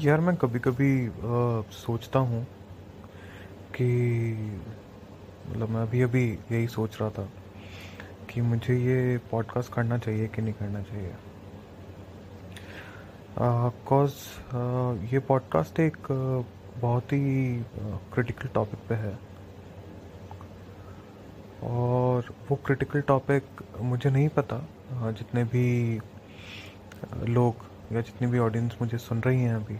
यार मैं कभी कभी सोचता हूँ कि मतलब मैं अभी अभी यही सोच रहा था कि मुझे ये पॉडकास्ट करना चाहिए कि नहीं करना चाहिए। बिकॉज़ uh, ये पॉडकास्ट एक बहुत ही क्रिटिकल टॉपिक पे है। और वो क्रिटिकल टॉपिक मुझे नहीं पता जितने भी लोग या जितनी भी ऑडियंस मुझे सुन रही हैं अभी।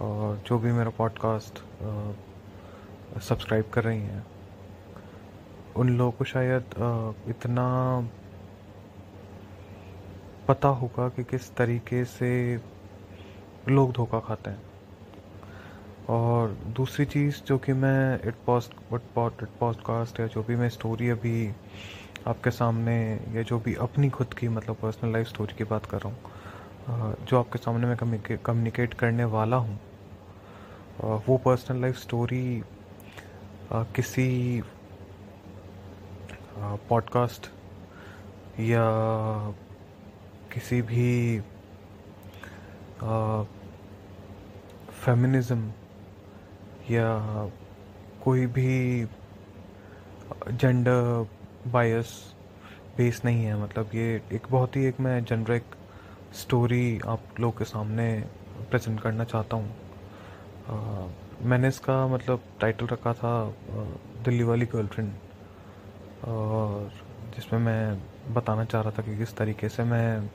और जो भी मेरा पॉडकास्ट सब्सक्राइब कर रही हैं, उन लोगों को शायद इतना पता होगा कि किस तरीके से लोग धोखा खाते हैं। और दूसरी चीज़ जो कि मैं it post it pot it podcast या जो भी मैं स्टोरी अभी आपके सामने या जो भी अपनी खुद की मतलब पर्सनल लाइफ स्टोरी की बात कर रहा हूँ जो आपके सामने मैं कम्युनिकेट करने वाला हूँ वो पर्सनल लाइफ स्टोरी किसी पॉडकास्ट या किसी भी फेमिनिज्म या कोई भी जेंडर बायस बेस नहीं है। मतलब ये एक बहुत ही एक मैं जनरिक स्टोरी आप लोग के सामने प्रेजेंट करना चाहता हूँ। मैंने इसका मतलब टाइटल रखा था दिल्ली वाली गर्लफ्रेंड और जिसमें मैं बताना चाह रहा था कि किस तरीके से मैं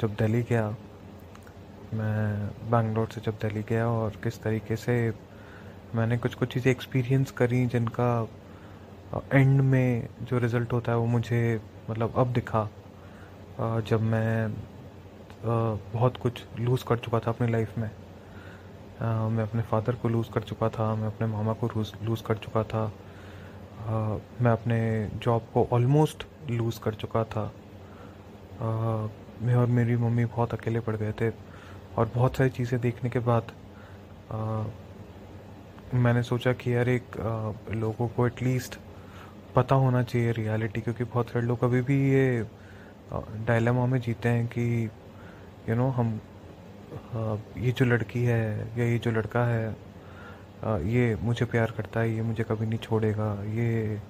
जब दिल्ली गया, मैं बैंगलोर से जब दिल्ली गया और किस तरीके से मैंने कुछ कुछ चीज़ें एक्सपीरियंस करी जिनका एंड में जो रिज़ल्ट होता है वो मुझे मतलब अब दिखा। जब मैं बहुत कुछ लूज़ कर चुका था अपनी लाइफ में। मैं अपने फादर को लूज़ कर चुका था मैं अपने मामा को लूज़ कर चुका था। आ, मैं अपने जॉब को ऑलमोस्ट लूज़ कर चुका था। आ, मैं और मेरी मम्मी बहुत अकेले पड़ गए थे और बहुत सारी चीज़ें देखने के बाद आ, मैंने सोचा कि यार एक आ, लोगों को एटलीस्ट पता होना चाहिए रियलिटी क्योंकि बहुत सारे लोग अभी भी ये डायलेमा में जीते हैं कि यू you नो know, हम आ, ये जो लड़की है या ये जो लड़का है ये मुझे प्यार करता है, ये मुझे कभी नहीं छोड़ेगा। ये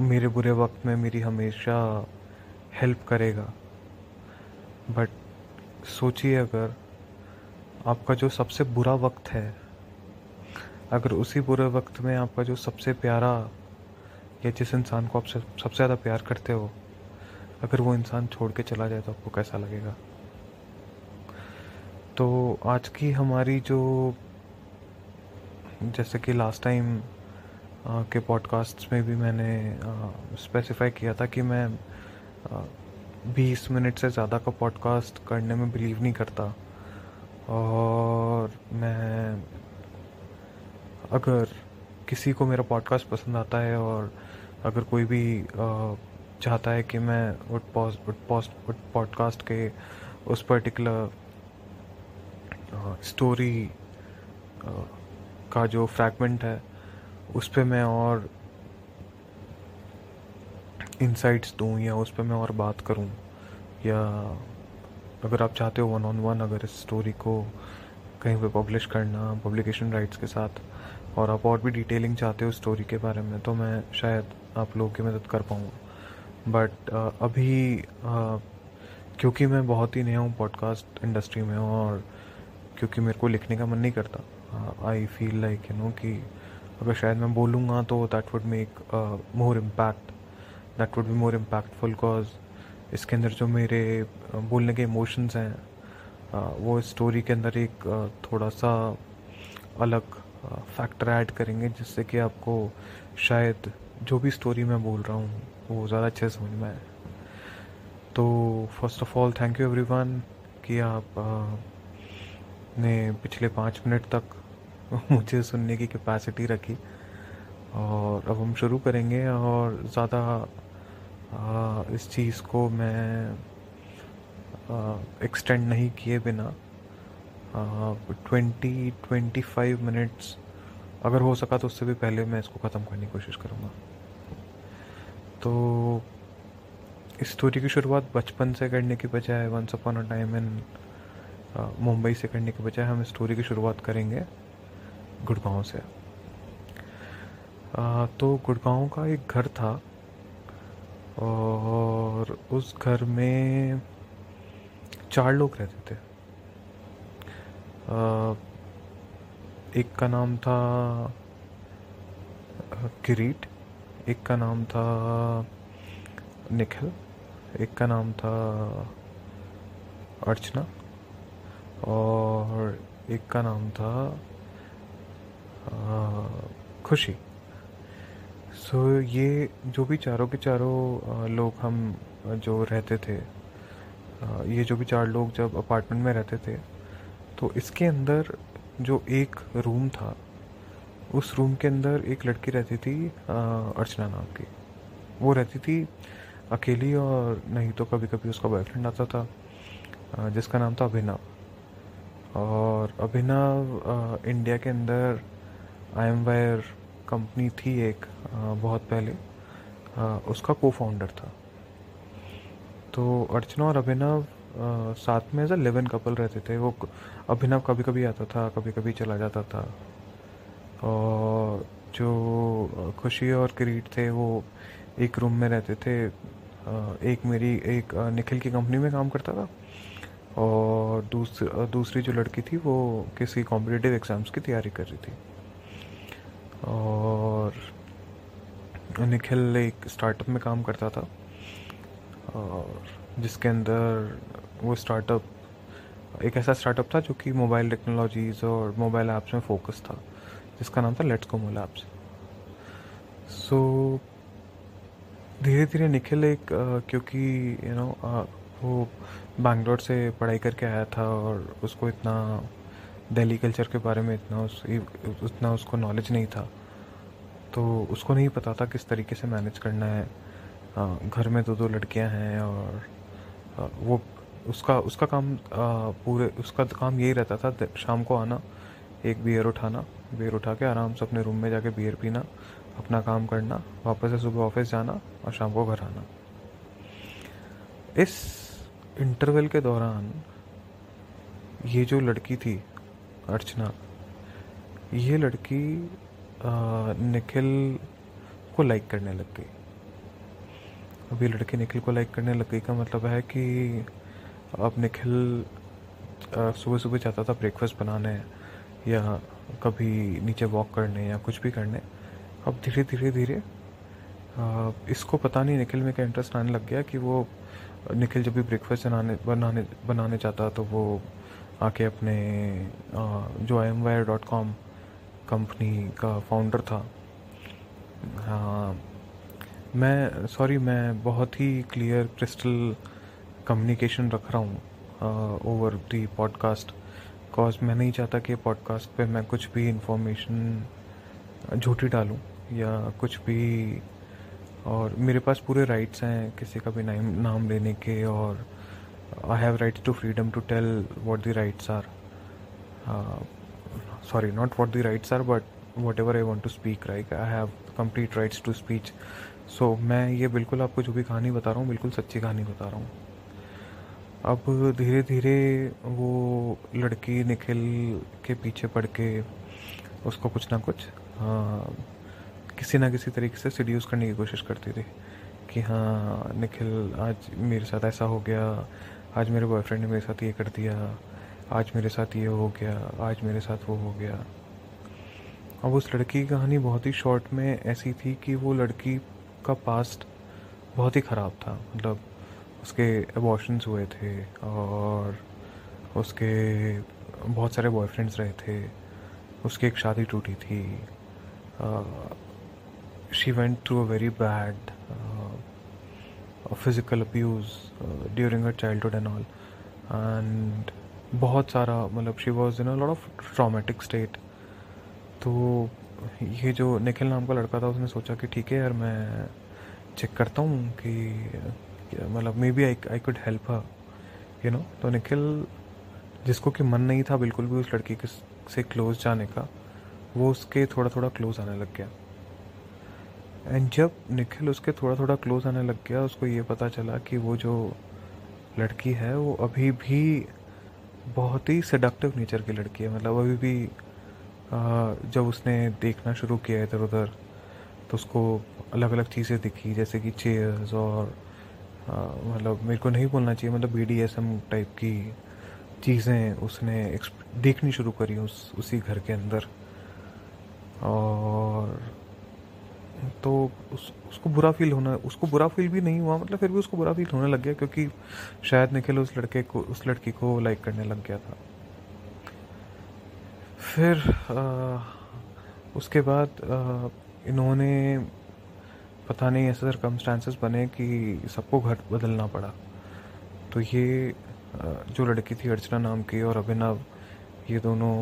मेरे बुरे वक्त में मेरी हमेशा हेल्प करेगा। बट सोचिए अगर आपका जो सबसे बुरा वक्त है, अगर उसी बुरे वक्त में आपका जो सबसे प्यारा या जिस इंसान को आप सबसे ज़्यादा प्यार करते हो, अगर वो इंसान छोड़ के चला जाए तो आपको कैसा लगेगा? तो आज की हमारी जो, जैसे कि लास्ट टाइम के पॉडकास्ट में भी मैंने स्पेसिफाई किया था कि मैं बीस मिनट से ज़्यादा का पॉडकास्ट करने में बिलीव नहीं करता। और मैं, अगर किसी को मेरा पॉडकास्ट पसंद आता है और अगर कोई भी चाहता है कि मैं उट पॉडकास्ट के उस पर्टिकुलर स्टोरी का जो फ्रैगमेंट है, उस पर मैं और इंसाइट्स दूँ या उस पर मैं और बात करूँ? या अगर आप चाहते हो वन ऑन वन अगर इस स्टोरी को कहीं पे पब्लिश करना पब्लिकेशन राइट्स के साथ, और आप और भी डिटेलिंग चाहते हो स्टोरी के बारे में तो मैं शायद आप लोगों की मदद कर पाऊँगा बट अभी क्योंकि मैं बहुत ही नया हूँ पॉडकास्ट इंडस्ट्री में और क्योंकि मेरे को लिखने का मन नहीं करता। I feel like you know कि अगर शायद मैं बोलूँगा तो that would make more impact that would be more impactful cause इसके अंदर जो मेरे बोलने के इमोशंस हैं वो स्टोरी के अंदर एक थोड़ा सा अलग फैक्टर ऐड करेंगे जिससे कि आपको शायद जो भी स्टोरी मैं बोल रहा हूँ, वो ज़्यादा अच्छे समझ में आए। तो first of all thank you everyone कि आप ने पिछले पाँच मिनट तक मुझे सुनने की कैपेसिटी रखी। और अब हम शुरू करेंगे और ज़्यादा इस चीज़ को मैं एक्सटेंड नहीं किए बिना ट्वेंटी ट्वेंटी फाइव मिनट्स अगर हो सका तो उससे भी पहले मैं इसको ख़त्म करने की कोशिश करूँगा। तो इस स्टोरी की शुरुआत बचपन से करने की बजाय once upon a time in Mumbai से करने के बजाय हम स्टोरी की शुरुआत करेंगे गुड़गांव से। तो गुड़गांव का एक घर था और उस घर में चार लोग रहते थे। एक का नाम था किरीट, एक का नाम था, निखिल, एक का नाम था अर्चना। और एक का नाम था आ, खुशी। सो so, ये जो भी चारों के चारों लोग हम जो रहते थे ये जो भी चार लोग जब अपार्टमेंट में रहते थे तो इसके अंदर जो एक रूम था उस रूम के अंदर एक लड़की रहती थी अर्चना नाम की। वो रहती थी अकेली और नहीं तो कभी कभी उसका बॉयफ्रेंड आता था जिसका नाम था अभिनव। और अभिनव इंडिया के अंदर आई एम वायर कंपनी थी एक बहुत पहले उसका को फाउंडर था। तो अर्चना और अभिनव साथ में एज अ लिव कपल रहते थे। वो अभिनव कभी कभी आता था कभी कभी चला जाता था। और जो खुशी और किरीट थे, वो एक रूम में रहते थे। एक मेरी, एक निखिल की कंपनी में काम करता था। और दूसरी दूसरी जो लड़की थी, वो किसी कॉम्पिटिटिव एग्ज़ाम्स की तैयारी कर रही थी। और निखिल एक स्टार्टअप में काम करता था। और जिसके अंदर वो स्टार्टअप एक ऐसा स्टार्टअप था जो कि मोबाइल टेक्नोलॉजीज़ और मोबाइल ऐप्स में फोकस था, जिसका नाम था लेट्स मोल ऐप्स सो धीरे धीरे निखिल एक, क्योंकि यू नो वो बैंगलोर से पढ़ाई करके आया था और उसको इतना, दिल्ली कल्चर के बारे में इतना उस, उतना उसको नॉलेज नहीं था। तो उसको नहीं पता था किस तरीके से मैनेज करना है। घर में दो दो लड़कियाँ हैं और वो, उसका उसका काम पूरे, उसका काम यही रहता था शाम को आना, एक बियर उठाना बियर उठा के आराम से अपने रूम में जाके बियर पीना, अपना काम करना, वापस से सुबह ऑफ़िस जाना और शाम को घर आना। इस इंटरवल के दौरान ये जो लड़की थी, अर्चना, ये लड़की निखिल को लाइक करने लग गई। अब ये लड़की निखिल को लाइक करने लग गई का मतलब है कि अब निखिल सुबह सुबह जाता था ब्रेकफास्ट बनाने या कभी नीचे वॉक करने या कुछ भी करने। अब धीरे धीरे धीरे इसको पता नहीं निखिल में क्या इंटरेस्ट आने लग गया कि वो निखिल जब भी ब्रेकफास्ट बनाने बनाने बनाने चाहता तो वो आके अपने जो I M wire dot com company का फाउंडर था। हाँ मैं सॉरी मैं बहुत ही क्लियर क्रिस्टल कम्युनिकेशन रख रहा हूँ ओवर दी पॉडकास्ट बिकॉज़ मैं नहीं चाहता कि पॉडकास्ट पे मैं कुछ भी इंफॉर्मेशन झूठी डालूँ या कुछ भी और मेरे पास पूरे राइट्स हैं किसी का भी नाम नाम लेने के और I have rights to freedom to tell what the rights are sorry not what the rights are but whatever I want to speak right I have complete rights to speech so मैं ये बिल्कुल आपको जो भी कहानी बता रहा हूँ, बिल्कुल सच्ची कहानी बता रहा हूँ। अब धीरे धीरे वो लड़की निखिल के पीछे पड़ के उसको कुछ ना कुछ हाँ किसी ना किसी तरीके से सीड्यूस करने की कोशिश करती थी कि हाँ निखिल, आज मेरे साथ ऐसा हो गया, आज मेरे बॉयफ्रेंड ने मेरे साथ ये कर दिया, आज मेरे साथ ये हो गया, आज मेरे साथ वो हो गया। अब उस लड़की की कहानी बहुत ही शॉर्ट में ऐसी थी कि वो लड़की का पास्ट बहुत ही ख़राब था। मतलब उसके एबॉर्शंस हुए थे और उसके बहुत सारे बॉयफ्रेंड्स रहे थे, उसकी एक शादी टूटी थी she went through a very bad physical abuse during her childhood and all and बहुत सारा मतलब she was in lot of traumatic state तो ये जो निखिल नाम का लड़का था, उसने सोचा कि ठीक है यार, मैं चेक करता हूँ कि मतलब maybe I I could help her you know तो निखिल, जिसको कि मन नहीं था बिल्कुल भी उस लड़की के से क्लोज जाने का, वो उसके थोड़ा थोड़ा क्लोज आने लग गया। एंड जब निखिल उसके थोड़ा थोड़ा क्लोज आने लग गया, उसको ये पता चला कि वो जो लड़की है, वो अभी भी बहुत ही सडक्टिव नेचर की लड़की है। मतलब अभी भी जब उसने देखना शुरू किया इधर उधर तो उसको अलग अलग चीज़ें दिखी, जैसे कि चेयर्स और मतलब मेरे को नहीं बोलना चाहिए मतलब B D S M type की चीज़ें उसने देखनी शुरू करी उस, उसी घर के अंदर। और तो उस उसको बुरा फील होना उसको बुरा फील भी नहीं हुआ मतलब फिर भी उसको बुरा फील होने लग गया क्योंकि शायद निखिल उस लड़के को उस लड़की को लाइक करने लग गया था। फिर आ, उसके बाद आ, इन्होंने पता नहीं ऐसे सरकमस्टांसेस बने कि सबको घर बदलना पड़ा। तो ये जो लड़की थी अर्चना नाम की और अभिनव ये दोनों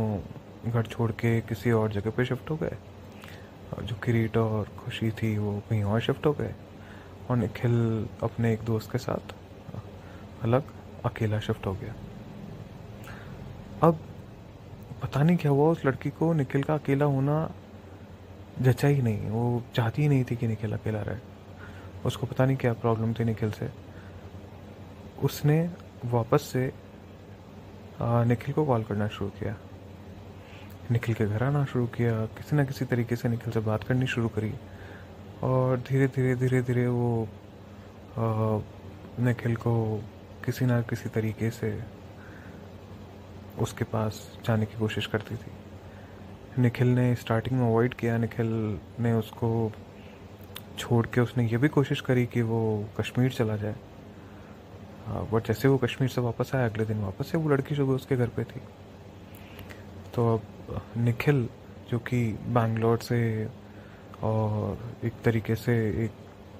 घर छोड़ के किसी और जगह पे शिफ्ट हो गए। जो किरीट और खुशी थी, वो कहीं और शिफ्ट हो गए। और निखिल अपने एक दोस्त के साथ अलग अकेला शिफ्ट हो गया। अब पता नहीं क्या हुआ, उस लड़की को निखिल का अकेला होना जचा ही नहीं। वो चाहती ही नहीं थी कि निखिल अकेला रहे। उसको पता नहीं क्या प्रॉब्लम थी निखिल से। उसने वापस से निखिल को कॉल करना शुरू किया। निखिल के घर आना शुरू किया, किसी ना किसी तरीके से निखिल से बात करनी शुरू करी। और धीरे धीरे धीरे धीरे वो निखिल को किसी ना किसी तरीके से उसके पास जाने की कोशिश करती थी। निखिल ने स्टार्टिंग में अवॉइड किया। निखिल ने उसको छोड़ के उसने ये भी कोशिश करी कि वो कश्मीर चला जाए। बट जैसे वो कश्मीर से वापस आया, अगले दिन वापस से वो लड़की सुबह उसके घर पे थी तो अब निखिल, जो कि बैंगलोर से और एक तरीके से एक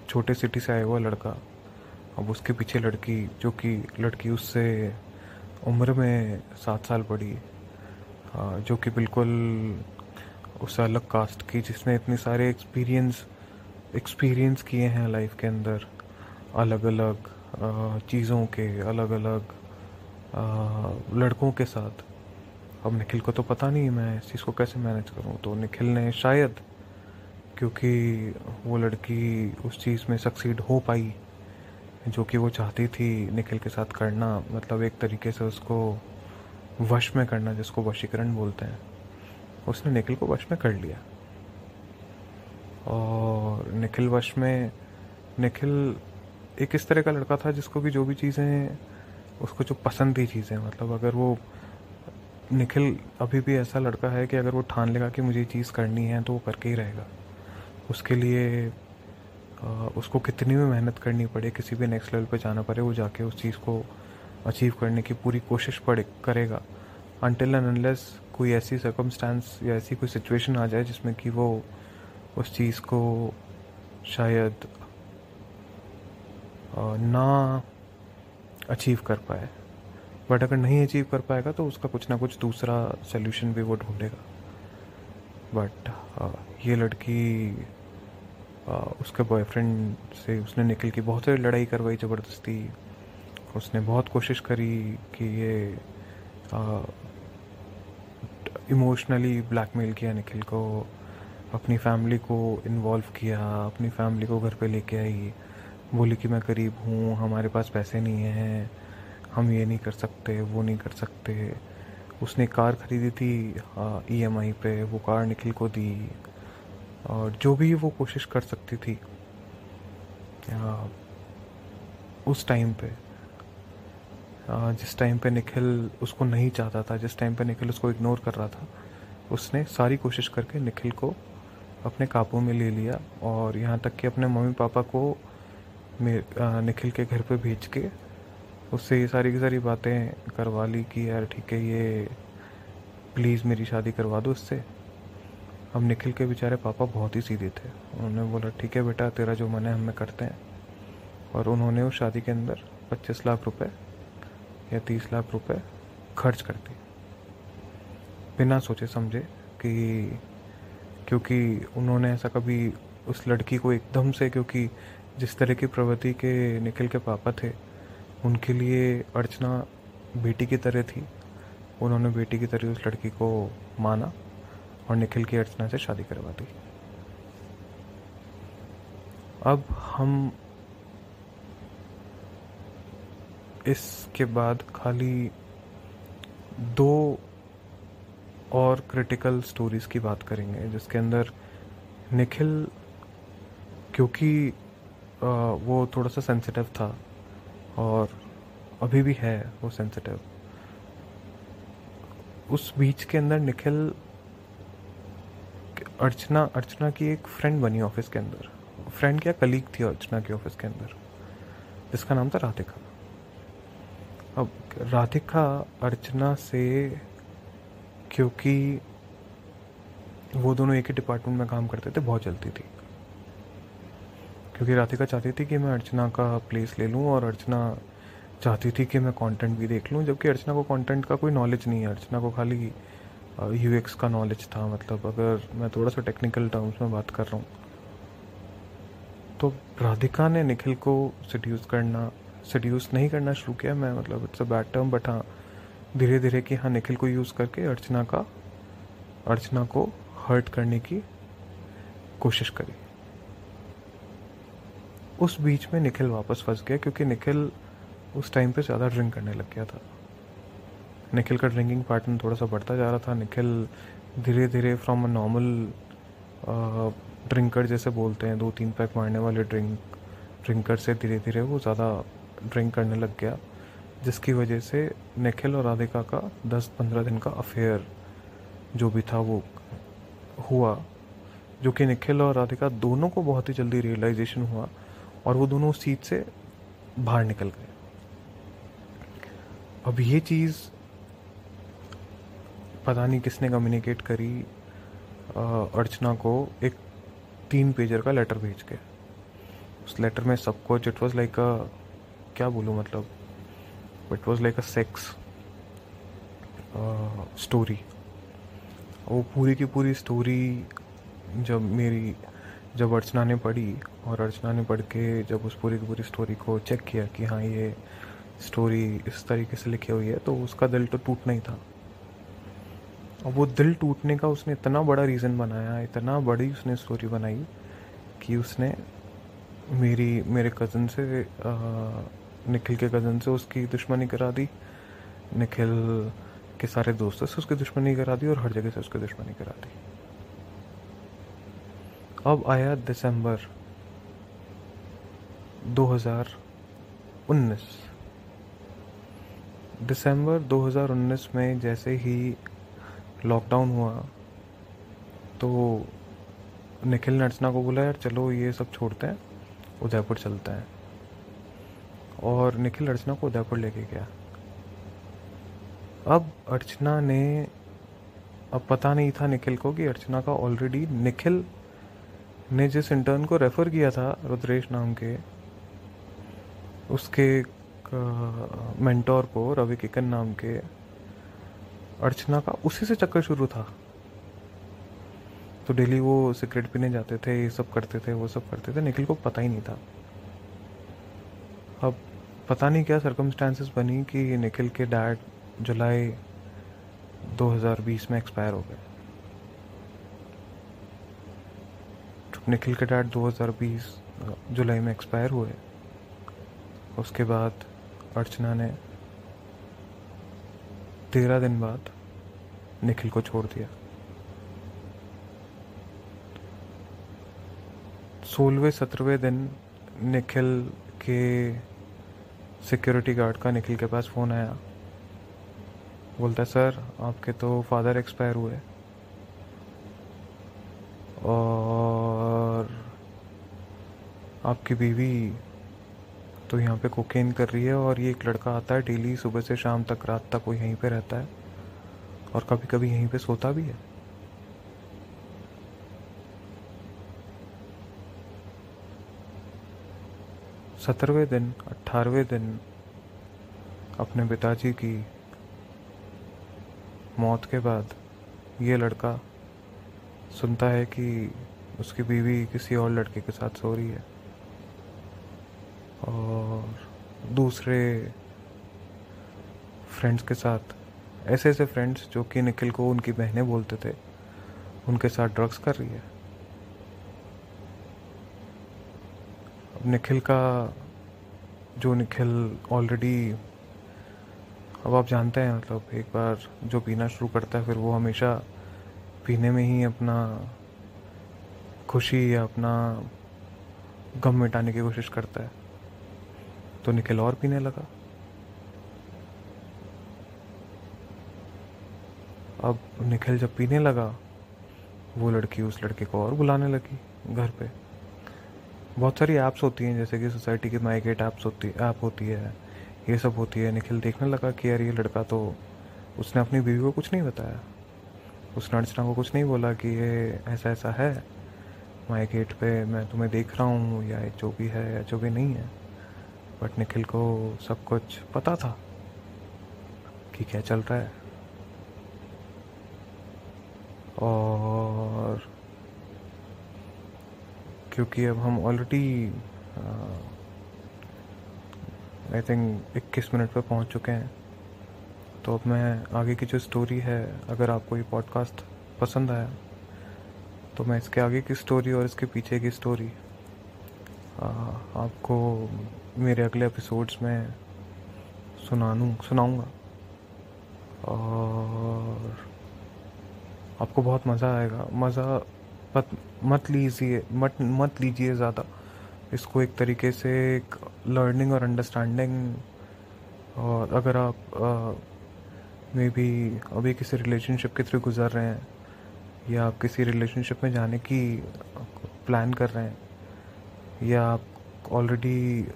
छोटे सिटी से आया हुआ लड़का, अब उसके पीछे लड़की, जो कि लड़की उससे उम्र में सात साल बड़ी जो कि बिल्कुल उस अलग कास्ट की, जिसने इतने सारे एक्सपीरियंस एक्सपीरियंस किए हैं लाइफ के अंदर अलग अलग चीज़ों के अलग अलग लड़कों के साथ। अब निखिल को तो पता नहीं मैं इस चीज़ को कैसे मैनेज करूँ। तो निखिल ने शायद, क्योंकि वो लड़की उस चीज़ में सक्सीड हो पाई, जो कि वो चाहती थी निखिल के साथ करना मतलब एक तरीके से उसको वश में करना, जिसको वशीकरण बोलते हैं। उसने निखिल को वश में कर लिया। और निखिल वश में, निखिल एक इस तरह का लड़का था जिसको कि जो भी चीज़ें, उसको जो पसंद थी चीज़ें मतलब अगर वो निखिल अभी भी ऐसा लड़का है कि अगर वो ठान लेगा कि मुझे ये चीज़ करनी है तो वो करके ही रहेगा। उसके लिए आ, उसको कितनी भी मेहनत करनी पड़े किसी भी नेक्स्ट लेवल पे जाना पड़े वो जाके उस चीज़ को अचीव करने की पूरी कोशिश पड़े करेगा। अनटिल एंड अनलेस कोई ऐसी सर्कमस्टांस या ऐसी कोई सिचुएशन आ जाए जिसमें कि वो उस चीज़ को शायद आ, ना अचीव कर पाए। बट अगर नहीं अचीव कर पाएगा तो उसका कुछ ना कुछ दूसरा सोल्यूशन भी वो ढूंढेगा। बट ये लड़की उसके बॉयफ्रेंड से उसने निकल की बहुत सारी लड़ाई करवाई ज़बरदस्ती। उसने बहुत कोशिश करी कि ये इमोशनली ब्लैकमेल किया निखिल को, अपनी फैमिली को इन्वॉल्व किया, अपनी फैमिली को घर पे लेके आई। बोली कि मैं गरीब हूँ, हमारे पास पैसे नहीं हैं। हम ये नहीं कर सकते वो नहीं कर सकते। उसने कार खरीदी थी ई एम आई पे वो कार निखिल को दी। और जो भी वो कोशिश कर सकती थी आ, उस टाइम पे आ, जिस टाइम पे निखिल उसको नहीं चाहता था जिस टाइम पे निखिल उसको इग्नोर कर रहा था उसने सारी कोशिश करके निखिल को अपने काबू में ले लिया और यहाँ तक कि अपने मम्मी पापा को निखिल के घर पे भेज के उससे ये सारी की सारी बातें करवा ली कि यार ठीक है, ये प्लीज़ मेरी शादी करवा दो उससे। अब निखिल के बेचारे पापा बहुत ही सीधे थे। उन्होंने बोला, ठीक है बेटा, तेरा जो मन है, हमें करते हैं। और उन्होंने उस शादी के अंदर पच्चीस लाख रुपए या तीस लाख रुपए खर्च कर दिए। बिना सोचे समझे कि, क्योंकि उन्होंने ऐसा कभी उस लड़की को एकदम से, क्योंकि जिस तरह की प्रवृत्ति के निखिल के पापा थे उनके लिए अर्चना बेटी की तरह थी। उन्होंने बेटी की तरह उस लड़की को माना और निखिल की अर्चना से शादी करवा दी। अब हम इसके बाद खाली दो और क्रिटिकल स्टोरीज़ की बात करेंगे, जिसके अंदर निखिल, क्योंकि वो थोड़ा सा सेंसिटिव था और अभी भी है वो सेंसिटिव उस बीच के अंदर निखिल अर्चना अर्चना की एक फ्रेंड बनी ऑफ़िस के अंदर। फ्रेंड क्या? कलीग थी अर्चना के ऑफ़िस के अंदर। जिसका नाम था राधिका। अब राधिका अर्चना से क्योंकि वो दोनों एक ही डिपार्टमेंट में काम करते थे, बहुत जल्दी थी। क्योंकि राधिका चाहती थी कि मैं अर्चना का प्लेस ले लूँ और अर्चना चाहती थी कि मैं कंटेंट भी देख लूँ, जबकि अर्चना को कंटेंट का कोई नॉलेज नहीं है। अर्चना को खाली यूएक्स का नॉलेज था मतलब अगर मैं थोड़ा सा टेक्निकल टर्म्स में बात कर रहा हूँ। तो राधिका ने निखिल को सड्यूस करना सड्यूस नहीं करना शुरू किया। मैं मतलब it's a bad term but हाँ धीरे धीरे कि हाँ निखिल को यूज़ करके अर्चना का, अर्चना को हर्ट करने की कोशिश करी। उस बीच में निखिल वापस फंस गया क्योंकि निखिल उस टाइम पे ज़्यादा ड्रिंक करने लग गया था। निखिल का ड्रिंकिंग पैटर्न थोड़ा सा बढ़ता जा रहा था। निखिल धीरे धीरे फ्रॉम अ नॉर्मल ड्रिंकर जैसे बोलते हैं दो तीन पैक मारने वाले ड्रिंक ड्रिंकर से धीरे धीरे वो ज़्यादा ड्रिंक करने लग गया, जिसकी वजह से निखिल और राधिका का दस पंद्रह दिन का अफेयर जो भी था वो हुआ, जो कि निखिल और राधिका दोनों को बहुत ही जल्दी रियलाइजेशन हुआ। और वो दोनों उस सीट से बाहर निकल गए। अब ये चीज़ पता नहीं किसने कम्युनिकेट करी अर्चना को एक तीन पेजर का लेटर भेज के। उस लेटर में सब कुछ इट वॉज़ लाइक अ क्या बोलूँ मतलब? It was like a sex story वो पूरी की पूरी स्टोरी जब मेरी जब अर्चना ने पढ़ी और अर्चना ने पढ़ के जब उस पूरी की पूरी स्टोरी को चेक किया कि हाँ ये स्टोरी इस तरीके से लिखी हुई है तो उसका दिल तो टूटना ही था। और वो दिल टूटने का उसने इतना बड़ा रीज़न बनाया, इतना बड़ी उसने स्टोरी बनाई कि उसने मेरी, मेरे कज़न से निखिल के कज़न से उसकी दुश्मनी करा दी, निखिल के सारे दोस्तों से उसकी दुश्मनी करा दी और हर जगह से उसकी दुश्मनी करा दी। अब आया दिसंबर 2019 दिसंबर 2019 में जैसे ही लॉकडाउन हुआ तो निखिल ने अर्चना को बोला, यार चलो ये सब छोड़ते हैं, उदयपुर चलते हैं। और निखिल अर्चना को उदयपुर लेके गया। अब अर्चना ने, अब पता नहीं था निखिल को कि अर्चना का ऑलरेडी निखिल ने जिस इंटर्न को रेफ़र किया था, रुद्रेश नाम के, उसके मेंटोर को, रवि किकन नाम के, अर्चना का उसी से चक्कर शुरू था। तो डेली वो सिगरेट पीने जाते थे, ये सब करते थे, वो सब करते थे, निखिल को पता ही नहीं था। अब पता नहीं क्या सरकमस्टांसेस बनी कि निखिल के डैड जुलाई 2020 में एक्सपायर हो गए। निखिल के डैड 2020 जुलाई में एक्सपायर हुए। उसके बाद अर्चना ने तेरह दिन बाद निखिल को छोड़ दिया। सोलहवें, सत्रहवें दिन निखिल के सिक्योरिटी गार्ड का निखिल के पास फ़ोन आया। बोलता, सर, आपके तो फादर एक्सपायर हुए आपकी बीवी तो यहाँ पे कोकेन कर रही है और ये एक लड़का आता है डेली सुबह से शाम तक, रात तक वो यहीं पे रहता है और कभी कभी यहीं पे सोता भी है। सत्रहवें दिन अट्ठारहवें दिन अपने पिताजी की मौत के बाद ये लड़का सुनता है कि उसकी बीवी किसी और लड़के के साथ सो रही है। और दूसरे फ्रेंड्स के साथ, ऐसे ऐसे फ्रेंड्स जो कि निखिल को उनकी बहनें बोलते थे, उनके साथ ड्रग्स कर रही है। अब निखिल का, जो निखिल ऑलरेडी अब आप जानते हैं मतलब एक बार जो पीना शुरू करता है, फिर वो हमेशा पीने में ही अपना खुशी या अपना गम मिटाने की कोशिश करता है। तो निखिल और पीने लगा। अब निखिल जब पीने लगा, वो लड़की उस लड़के को और बुलाने लगी घर पे। बहुत सारी ऐप्स होती हैं, जैसे कि सोसाइटी की माइगेट ऐप्स होती ऐप होती है, ये सब होती है। निखिल देखने लगा कि यार ये लड़का तो उसने अपनी बीवी को कुछ नहीं बताया। उसने अर्चना को कुछ नहीं बोला कि ये ऐसा ऐसा है माई गेट पे मैं तुम्हें देख रहा हूँ या जो भी है, या जो भी नहीं है। बट निखिल को सब कुछ पता था कि क्या चल रहा है। और क्योंकि अब हम ऑलरेडी आई थिंक इक्कीस मिनट पर पहुँच चुके हैं तो अब मैं आगे की जो स्टोरी है, अगर आपको ये पॉडकास्ट पसंद आया तो मैं इसके आगे की स्टोरी और इसके पीछे की स्टोरी आपको मेरे अगले एपिसोड्स में सुनानू, सुनाऊँगा। और आपको बहुत मज़ा आएगा। मज़ा मत मत लीजिए, मत मत लीजिए ज़्यादा। इसको एक तरीके से एक लर्निंग और अंडरस्टैंडिंग और अगर आप मे बी अभी किसी रिलेशनशिप के थ्रू गुजर रहे हैं या आप किसी रिलेशनशिप में जाने की प्लान कर रहे हैं या आप ऑलरेडी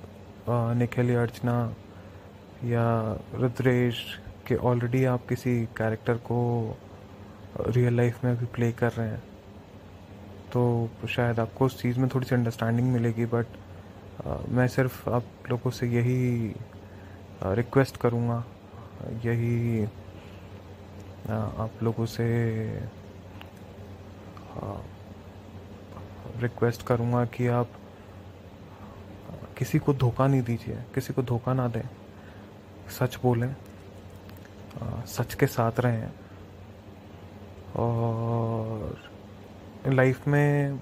निखिल या अर्चना या रुद्रेश के ऑलरेडी आप किसी कैरेक्टर को रियल लाइफ में भी प्ले कर रहे हैं तो शायद आपको उस चीज़ में थोड़ी सी अंडरस्टैंडिंग मिलेगी बट मैं सिर्फ़ आप लोगों से यही रिक्वेस्ट करूँगा, यही आप लोगों से रिक्वेस्ट करूँगा कि आप किसी को धोखा नहीं दीजिए, किसी को धोखा ना दें। सच बोलें सच के साथ रहें। और लाइफ में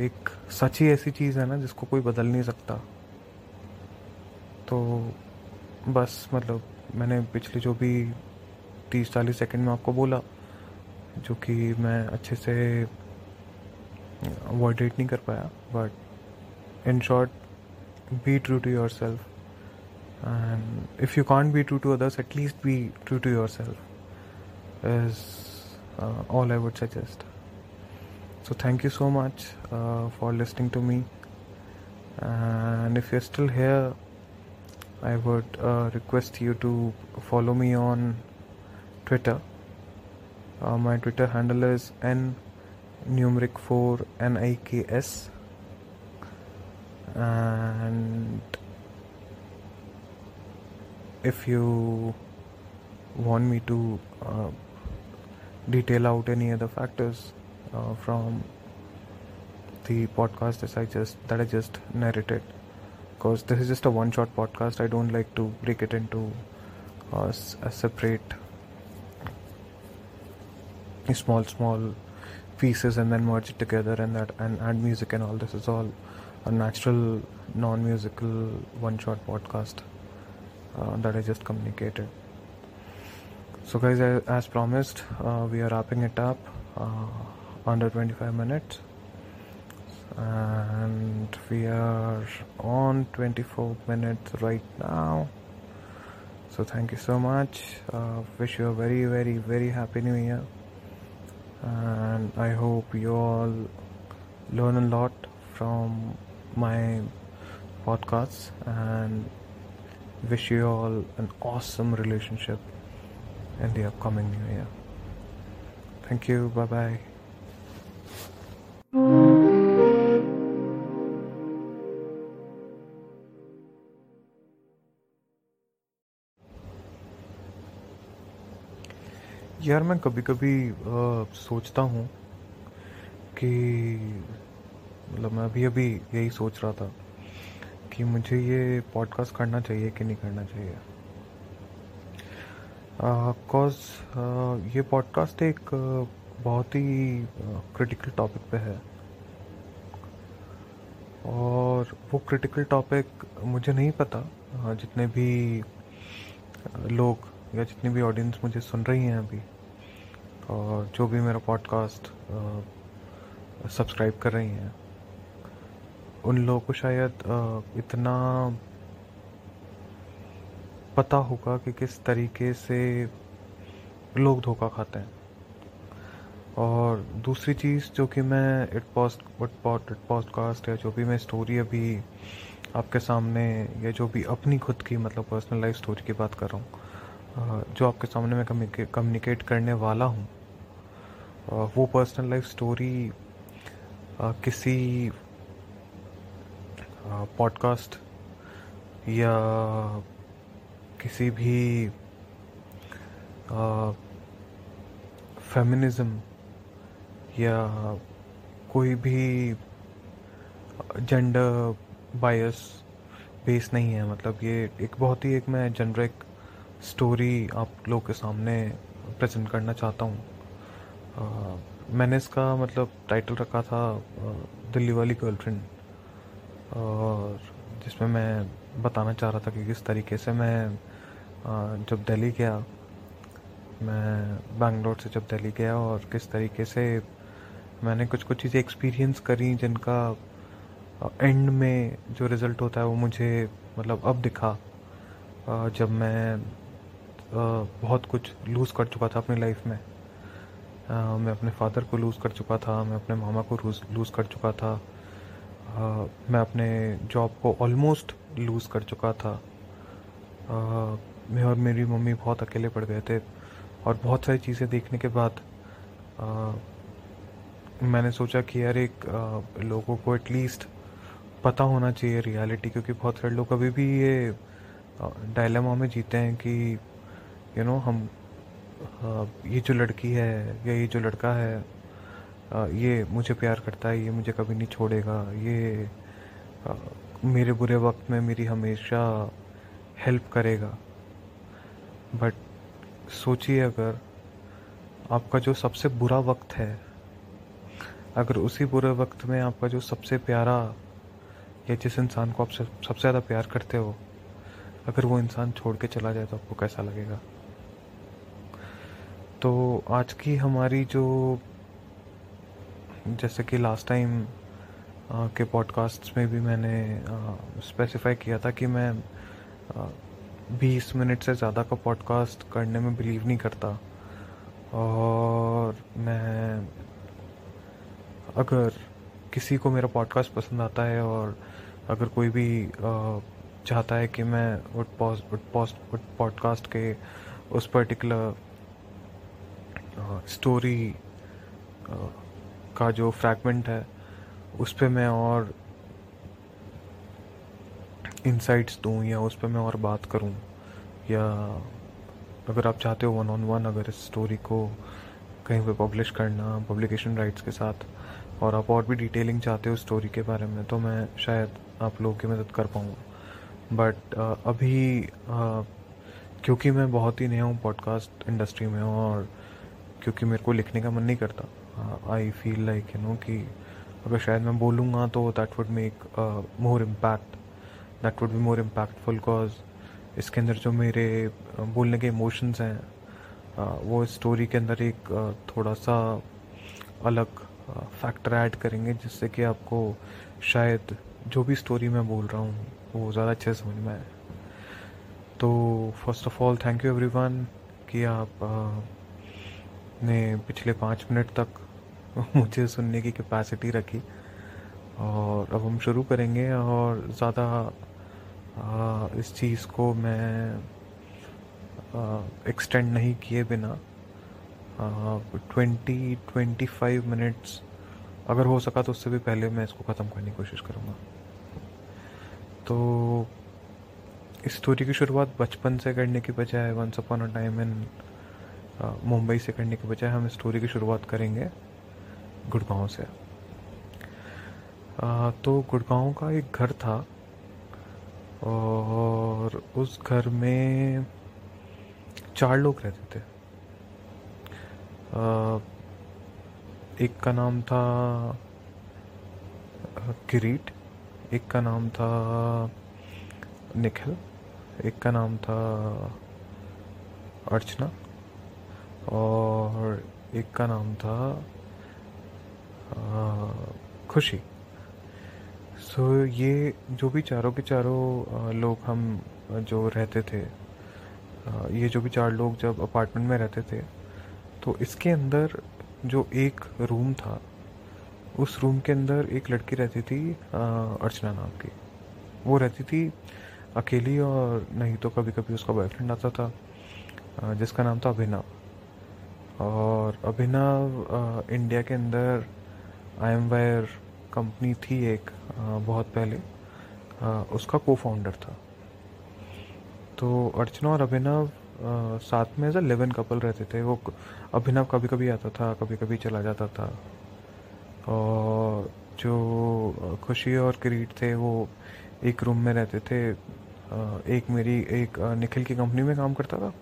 एक सच ही ऐसी चीज़ है ना, जिसको कोई बदल नहीं सकता। तो बस मतलब मैंने पिछले जो भी तीस चालीस सेकंड में आपको बोला, जो कि मैं अच्छे से अवॉइडेट नहीं कर पाया but in short be true to yourself. And if you can't be true to others at least be true to yourself is uh, all i would suggest. So thank you so much uh, for listening to me. And if you're still here i would uh, request you to follow me on twitter. Uh, my twitter handle is n numeric 4 niks and if you want me to uh, detail out any other factors uh, from the podcast that I just that I just narrated because this is just a one shot podcast I don't like to break it into uh, a separate small small pieces and then merge it together and that and add music and all this is all a natural non-musical one shot podcast uh, that I just communicated. So guys as promised uh, we are wrapping it up uh, under 25 minutes. And we are on 24 minutes right now. So thank you so much. Uh, wish you a very very very happy new year. And i hope you all learn a lot from my podcasts and wish you all an awesome relationship in the upcoming new year thank you bye bye यार मैं कभी कभी आ, सोचता हूँ कि मतलब मैं अभी अभी यही सोच रहा था कि मुझे ये पॉडकास्ट करना चाहिए कि नहीं करना चाहिए। बिकॉज़ uh, uh, ये पॉडकास्ट एक बहुत ही क्रिटिकल टॉपिक पे है। और वो क्रिटिकल टॉपिक मुझे नहीं पता जितने भी लोग या जितनी भी ऑडियंस मुझे सुन रही हैं अभी और जो भी मेरा पॉडकास्ट सब्सक्राइब कर रही हैं। उन लोगों को शायद इतना पता होगा कि किस तरीके से लोग धोखा खाते हैं। और दूसरी चीज़ जो कि मैं इट पॉस्ट, इट पॉडकास्ट या जो भी मैं स्टोरी अभी आपके सामने या जो भी अपनी खुद की मतलब पर्सनल लाइफ स्टोरी की बात कर रहा हूँ जो आपके सामने मैं कम्युनिकेट करने वाला हूँ वो पर्सनल लाइफ स्टोरी किसी पॉडकास्ट या किसी भी फेमिनिज़्म या कोई भी जेंडर बायस बेस नहीं है। मतलब ये एक बहुत ही एक मैं जनरिक स्टोरी आप लोग के सामने प्रेजेंट करना चाहता हूँ। मैंने इसका मतलब टाइटल रखा था दिल्ली वाली गर्लफ्रेंड और जिसमें मैं बताना चाह रहा था कि किस तरीके से मैं जब दिल्ली गया, मैं बैंगलोर से जब दिल्ली गया और किस तरीके से मैंने कुछ कुछ चीज़ें एक्सपीरियंस करी जिनका एंड में जो रिज़ल्ट होता है वो मुझे मतलब अब दिखा। जब मैं बहुत कुछ लूज़ कर चुका था अपनी लाइफ में। मैं अपने फादर को लूज़ कर चुका था, मैं अपने मामा को लूज़ कर चुका था। मैं अपने जॉब को ऑलमोस्ट लूज़ कर चुका था। आ, मैं और मेरी मम्मी बहुत अकेले पड़ गए थे और बहुत सारी चीज़ें देखने के बाद आ, मैंने सोचा कि यार एक आ, लोगों को एटलीस्ट पता होना चाहिए रियलिटी क्योंकि बहुत सारे लोग अभी भी ये डायलेमा में जीते हैं कि यू you नो know, हम आ, ये जो लड़की है या ये जो लड़का है ये मुझे प्यार करता है, ये मुझे कभी नहीं छोड़ेगा। ये मेरे बुरे वक्त में मेरी हमेशा हेल्प करेगा। बट सोचिए अगर आपका जो सबसे बुरा वक्त है, अगर उसी बुरे वक्त में आपका जो सबसे प्यारा या जिस इंसान को आप सबसे ज़्यादा प्यार करते हो, अगर वो इंसान छोड़ के चला जाए तो आपको कैसा लगेगा? तो आज की हमारी जो जैसे कि लास्ट टाइम के पॉडकास्ट में भी मैंने स्पेसिफाई किया था कि मैं बीस मिनट से ज़्यादा का पॉडकास्ट करने में बिलीव नहीं करता। और मैं, अगर किसी को मेरा पॉडकास्ट पसंद आता है और अगर कोई भी चाहता है कि मैं पॉडकास्ट के उस पर्टिकुलर स्टोरी का जो फ्रैगमेंट है, उस पर मैं और इंसाइट्स दूँ या उस पर मैं और बात करूँ? या अगर आप चाहते हो वन ऑन वन अगर इस स्टोरी को कहीं पे पब्लिश करना पब्लिकेशन राइट्स के साथ, और आप और भी डिटेलिंग चाहते हो स्टोरी के बारे में तो मैं शायद आप लोगों की मदद कर पाऊँगा बट अभी क्योंकि मैं बहुत ही नया हूँ पॉडकास्ट इंडस्ट्री में, और क्योंकि मेरे को लिखने का मन नहीं करता I feel like you know कि अगर शायद मैं बोलूँगा तो that would make more impact that would be more impactful cause इसके अंदर जो मेरे uh, बोलने के इमोशंस हैं uh, वो स्टोरी के अंदर एक uh, थोड़ा सा अलग फैक्टर ऐड करेंगे जिससे कि आपको शायद जो भी स्टोरी मैं बोल रहा हूँ वो ज़्यादा अच्छे समझ में आए। तो first of all thank you everyone कि आप ने पिछले पाँच मिनट तक मुझे सुनने की कैपेसिटी रखी। और अब हम शुरू करेंगे और ज़्यादा इस चीज़ को मैं एक्सटेंड नहीं किए बिना ट्वेंटी ट्वेंटी फाइव मिनट्स अगर हो सका तो उससे भी पहले मैं इसको ख़त्म करने की कोशिश करूँगा। तो इस स्टोरी की शुरुआत बचपन से करने की बजाय once upon a time in Mumbai से करने के बजाय हम स्टोरी की शुरुआत करेंगे। गुड़गांव से। आ, तो गुड़गांव का एक घर था और उस घर में चार लोग रहते थे। आ, एक का नाम था किरीट एक का नाम था निखिल एक का नाम था अर्चना और एक का नाम था खुशी। सो so, ये जो भी चारों के चारों लोग हम जो रहते थे ये जो भी चार लोग जब अपार्टमेंट में रहते थे तो इसके अंदर जो एक रूम था उस रूम के अंदर एक लड़की रहती थी अर्चना नाम की। वो रहती थी अकेली और नहीं तो कभी कभी उसका बॉयफ्रेंड आता था जिसका नाम था अभिनव। और अभिनव इंडिया के अंदर आई एम वायर कंपनी थी एक बहुत पहले उसका को फाउंडर था। तो अर्चना और अभिनव साथ में एज अ लिवन कपल रहते थे। वो अभिनव कभी कभी आता था कभी कभी चला जाता था। और जो खुशी और किरीट थे, वो एक रूम में रहते थे। एक मेरी, एक निखिल की कंपनी में काम करता था।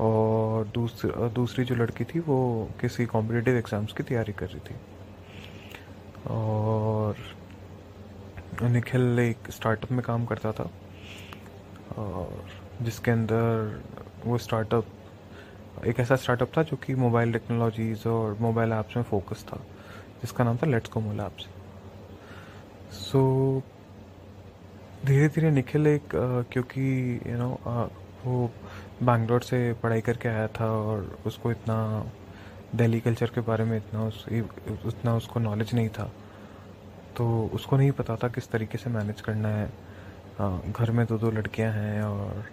और दूसरी दूसरी जो लड़की थी, वो किसी कॉम्पिटिटिव एग्ज़ाम्स की तैयारी कर रही थी। और निखिल एक स्टार्टअप में काम करता था। और जिसके अंदर वो स्टार्टअप एक ऐसा स्टार्टअप था जो कि मोबाइल टेक्नोलॉजीज़ और मोबाइल ऐप्स में फोकस था, जिसका नाम था लेट्स को मोल ऐप्स सो धीरे धीरे निखिल एक क्योंकि यू नो वो बैंगलोर से पढ़ाई करके आया था और उसको इतना दिल्ली कल्चर के बारे में इतना उस उतना उसको नॉलेज नहीं था। तो उसको नहीं पता था किस तरीके से मैनेज करना है। घर में दो दो लड़कियाँ हैं और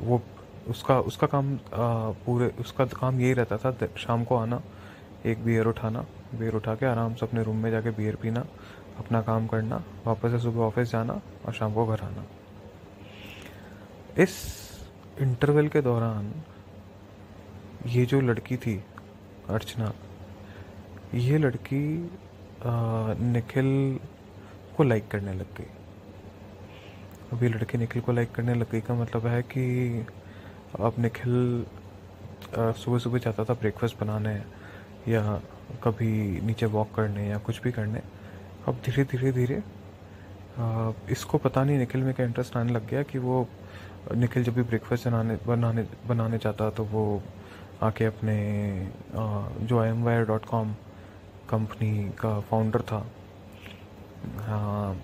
वो, उसका उसका काम पूरे, उसका काम यही रहता था शाम को आना, एक बियर उठाना बियर उठा के आराम से अपने रूम में जाके बियर पीना, अपना काम करना, वापस से सुबह ऑफ़िस जाना और शाम को घर आना। इस इंटरवल के दौरान ये जो लड़की थी अर्चना, ये लड़की निखिल को लाइक करने लग गई। अब ये लड़की निखिल को लाइक करने लग गई का मतलब है कि अब निखिल सुबह सुबह जाता था ब्रेकफास्ट बनाने या कभी नीचे वॉक करने या कुछ भी करने। अब धीरे धीरे धीरे इसको पता नहीं, निखिल में क्या इंटरेस्ट आने लग गया कि वो निखिल जब भी ब्रेकफास्ट बनाने बनाने बनाने जाता तो वो आके अपने जो M wire dot com company का फाउंडर था। हाँ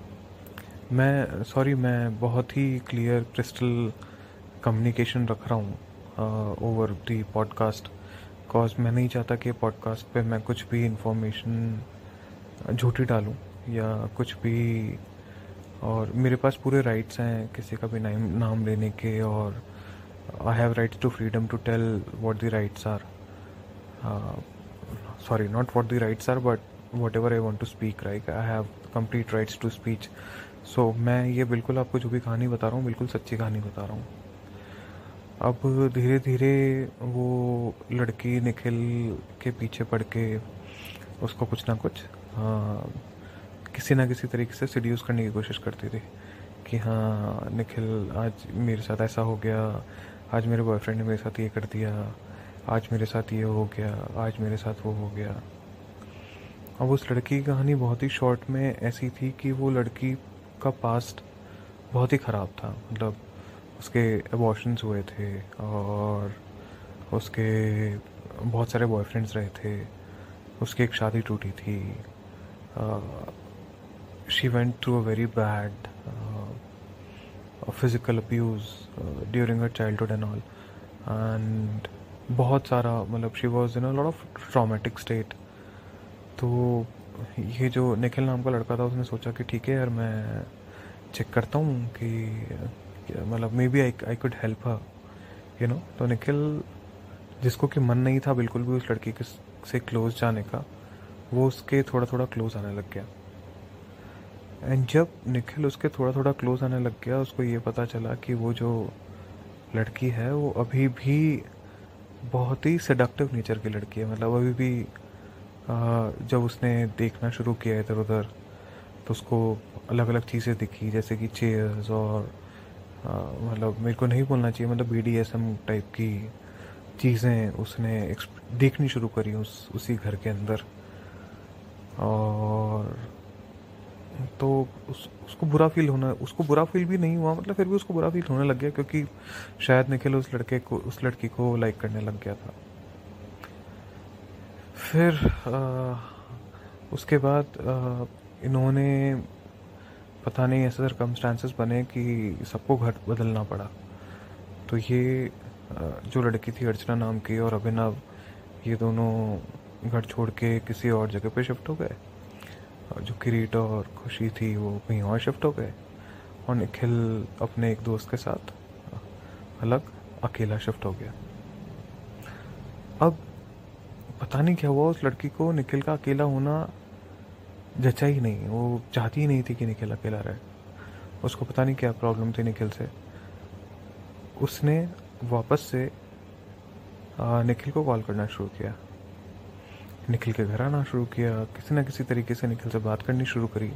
मैं सॉरी मैं बहुत ही क्लियर क्रिस्टल कम्युनिकेशन रख रहा हूँ ओवर दी पॉडकास्ट बिकॉज़ मैं नहीं चाहता कि पॉडकास्ट पे मैं कुछ भी इंफॉर्मेशन झूठी डालूँ या कुछ भी, और मेरे पास पूरे राइट्स हैं किसी का भी नाम नाम लेने के और I have rights to freedom to tell what the rights are sorry not what the rights are but whatever I want to speak right I have complete rights to speech so मैं ये बिल्कुल आपको जो भी कहानी बता रहा हूँ, बिल्कुल सच्ची कहानी बता रहा हूँ। अब धीरे धीरे वो लड़की निखिल के पीछे पड़ के उसको कुछ ना कुछ हाँ किसी ना किसी तरीके से सड्यूस करने की कोशिश करती थी कि हाँ निखिल आज मेरे साथ ऐसा हो गया आज मेरे बॉयफ्रेंड ने मेरे साथ ये कर दिया, आज मेरे साथ ये हो गया, आज मेरे साथ वो हो गया। अब उस लड़की की कहानी बहुत ही शॉर्ट में ऐसी थी कि वो लड़की का पास्ट बहुत ही ख़राब था। मतलब उसके अबॉर्शंस हुए थे और उसके बहुत सारे बॉयफ्रेंड्स रहे थे। उसकी एक शादी टूटी थी। She went through a very bad physical abuse during her childhood and all and बहुत सारा मतलब she was in lot of traumatic state तो ये जो निखिल नाम का लड़का था, उसने सोचा कि ठीक है यार, मैं चेक करता हूँ कि मतलब maybe I I could help her you know तो निखिल, जिसको कि मन नहीं था बिल्कुल भी उस लड़की के से क्लोज जाने का, वो उसके थोड़ा थोड़ा क्लोज आने लग गया। एंड जब निखिल उसके थोड़ा थोड़ा क्लोज आने लग गया, उसको ये पता चला कि वो जो लड़की है, वो अभी भी बहुत ही सडक्टिव नेचर की लड़की है। मतलब अभी भी जब उसने देखना शुरू किया इधर उधर तो उसको अलग अलग चीज़ें दिखी, जैसे कि चेयर्स और मतलब मेरे को नहीं बोलना चाहिए मतलब B D S M type की चीज़ें उसने देखनी शुरू करी उस, उसी घर के अंदर। और तो उस उसको बुरा फील होना उसको बुरा फील भी नहीं हुआ मतलब फिर भी उसको बुरा फील होने लग गया क्योंकि शायद निखिल उस लड़के को उस लड़की को लाइक करने लग गया था। फिर आ, उसके बाद आ, इन्होंने पता नहीं ऐसे सरकमस्टांसेस बने कि सबको घर बदलना पड़ा। तो ये जो लड़की थी अर्चना नाम की और अभिनव ये दोनों घर छोड़ के किसी और जगह पे शिफ्ट हो गए। जो किरीट और खुशी थी वो कहीं और शिफ्ट हो गए। और निखिल अपने एक दोस्त के साथ, अलग, अकेला शिफ्ट हो गया। अब पता नहीं क्या हुआ, उस लड़की को निखिल का अकेला होना जचा ही नहीं। वो चाहती ही नहीं थी कि निखिल अकेला रहे। उसको पता नहीं क्या प्रॉब्लम थी निखिल से। उसने वापस से निखिल को कॉल करना शुरू किया। निखिल के घर आना शुरू किया। किसी ना किसी तरीके से निखिल से बात करनी शुरू करी।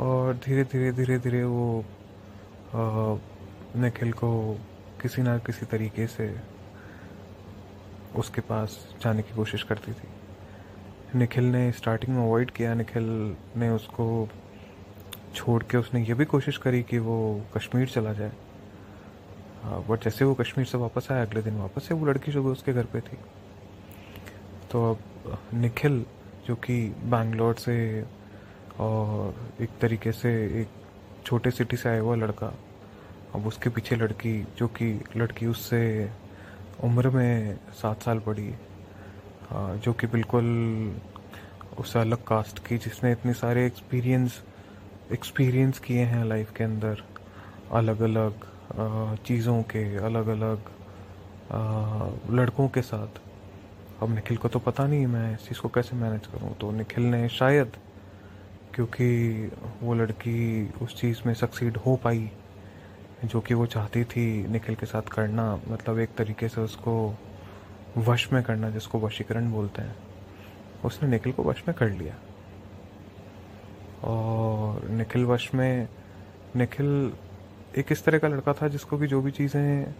और धीरे धीरे धीरे धीरे वो निखिल को किसी ना किसी तरीके से उसके पास जाने की कोशिश करती थी। निखिल ने स्टार्टिंग में अवॉइड किया। निखिल ने उसको छोड़ के उसने ये भी कोशिश करी कि वो कश्मीर चला जाए। बट जैसे वो कश्मीर से वापस आया, अगले दिन वापस से वो लड़की जो उसके घर पे थी। तो अब निखिल, जो कि बैंगलोर से और एक तरीके से एक छोटे सिटी से आया हुआ लड़का, अब उसके पीछे लड़की, जो कि लड़की उससे उम्र में सात साल बड़ी जो कि बिल्कुल उस अलग कास्ट की, जिसने इतने सारे एक्सपीरियंस एक्सपीरियंस किए हैं लाइफ के अंदर अलग अलग चीज़ों के अलग अलग लड़कों के साथ। अब निखिल को तो पता नहीं मैं इस चीज़ को कैसे मैनेज करूँ। तो निखिल ने शायद, क्योंकि वो लड़की उस चीज़ में सक्सीड हो पाई, जो कि वो चाहती थी निखिल के साथ करना मतलब एक तरीके से उसको वश में करना, जिसको वशीकरण बोलते हैं। उसने निखिल को वश में कर लिया। और निखिल वश में, निखिल एक इस तरह का लड़का था जिसको कि जो भी चीज़ें,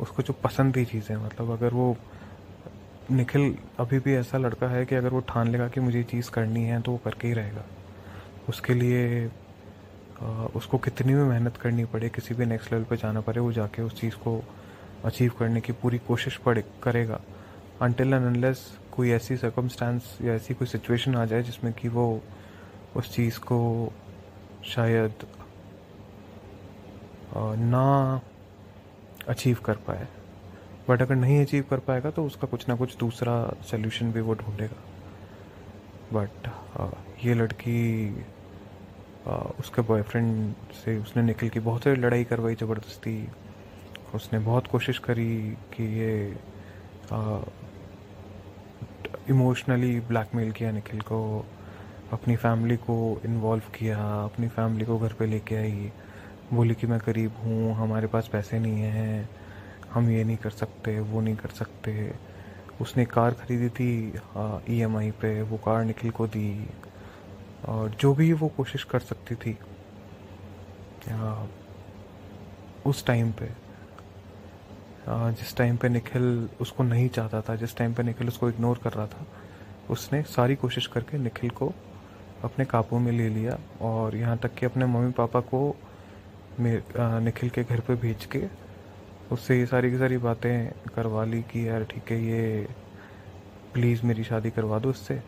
उसको जो पसंद थी चीज़ें मतलब अगर वो निखिल, अभी भी ऐसा लड़का है कि अगर वो ठान लेगा कि मुझे ये चीज़ करनी है तो वो करके ही रहेगा। उसके लिए उसको कितनी भी मेहनत करनी पड़े, किसी भी नेक्स्ट लेवल पे जाना पड़े, वो जाके उस चीज़ को अचीव करने की पूरी कोशिश पड़े, करेगा। अनटिल एंड अनलेस कोई ऐसी सर्कमस्टांस या ऐसी कोई सिचुएशन आ जाए, जिसमें कि वो उस चीज़ को शायद ना अचीव कर पाए। बट अगर नहीं अचीव कर पाएगा तो उसका कुछ ना कुछ दूसरा सोल्यूशन भी वो ढूंढेगा। बट ये लड़की उसके बॉयफ्रेंड से उसने निकल की बहुत सारी लड़ाई करवाई ज़बरदस्ती। उसने बहुत कोशिश करी कि ये इमोशनली ब्लैकमेल किया निखिल को, अपनी फैमिली को इन्वॉल्व किया, अपनी फैमिली को घर पे लेके आई। बोली कि मैं गरीब हूँ, हमारे पास पैसे नहीं हैं। हम ये नहीं कर सकते वो नहीं कर सकते। उसने कार खरीदी थी ई एम आई पे वो कार निखिल को दी। और जो भी वो कोशिश कर सकती थी आ, उस टाइम पे आ, जिस टाइम पे निखिल उसको नहीं चाहता था जिस टाइम पे निखिल उसको इग्नोर कर रहा था उसने सारी कोशिश करके निखिल को अपने काबू में ले लिया और यहाँ तक कि अपने मम्मी पापा को निखिल के घर पे भेज के उससे ये सारी की सारी बातें करवा ली कि यार ठीक है, ये प्लीज़ मेरी शादी करवा दो उससे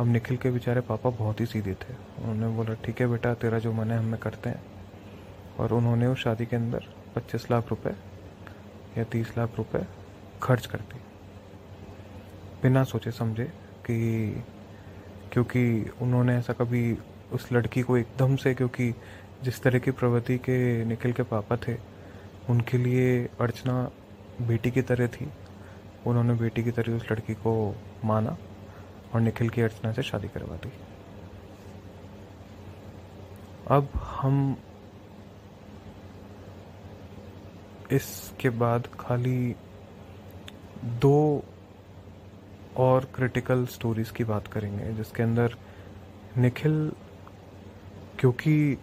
अब निखिल के बेचारे पापा बहुत ही सीधे थे। उन्होंने बोला, ठीक है बेटा, तेरा जो मन है, हमें करते हैं। और उन्होंने उस शादी के अंदर पच्चीस लाख रुपए या तीस लाख रुपए खर्च कर दिए। बिना सोचे समझे कि, क्योंकि उन्होंने ऐसा कभी उस लड़की को एकदम से, क्योंकि जिस तरह की प्रवृत्ति के निखिल के पापा थे उनके लिए अर्चना बेटी की तरह थी। उन्होंने बेटी की तरह उस लड़की को माना और निखिल की अर्चना से शादी करवा दी। अब हम इसके बाद खाली दो और क्रिटिकल स्टोरीज की बात करेंगे, जिसके अंदर निखिल, क्योंकि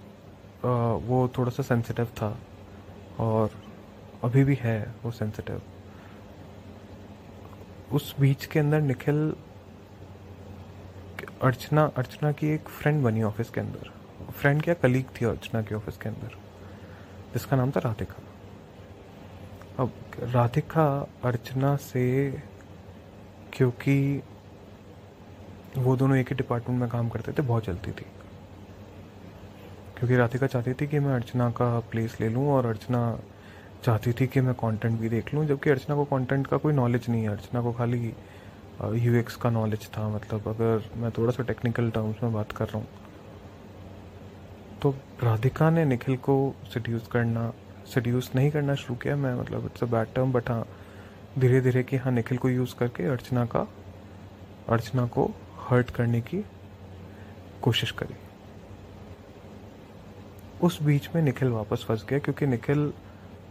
वो थोड़ा सा सेंसिटिव था और अभी भी है वो सेंसिटिव उस बीच के अंदर निखिल अर्चना अर्चना की एक फ्रेंड बनी ऑफ़िस के अंदर। फ्रेंड क्या? कलीग थी अर्चना के ऑफ़िस के अंदर। जिसका नाम था राधिका। अब राधिका अर्चना से, क्योंकि वो दोनों एक ही डिपार्टमेंट में काम करते थे, बहुत जलती थी। क्योंकि राधिका चाहती थी कि मैं अर्चना का प्लेस ले लूँ और अर्चना चाहती थी कि मैं कंटेंट भी देख लूँ, जबकि अर्चना को कंटेंट का कोई नॉलेज नहीं है। अर्चना को खाली यू का नॉलेज था मतलब अगर मैं थोड़ा सा टेक्निकल टर्म्स में बात कर रहा हूँ। तो राधिका ने निखिल को सड्यूस करना सड्यूस नहीं करना शुरू किया। मैं मतलब it's a bad term but हाँ धीरे धीरे कि हाँ निखिल को यूज़ करके अर्चना का, अर्चना को हर्ट करने की कोशिश करी। उस बीच में निखिल वापस फंस गया क्योंकि निखिल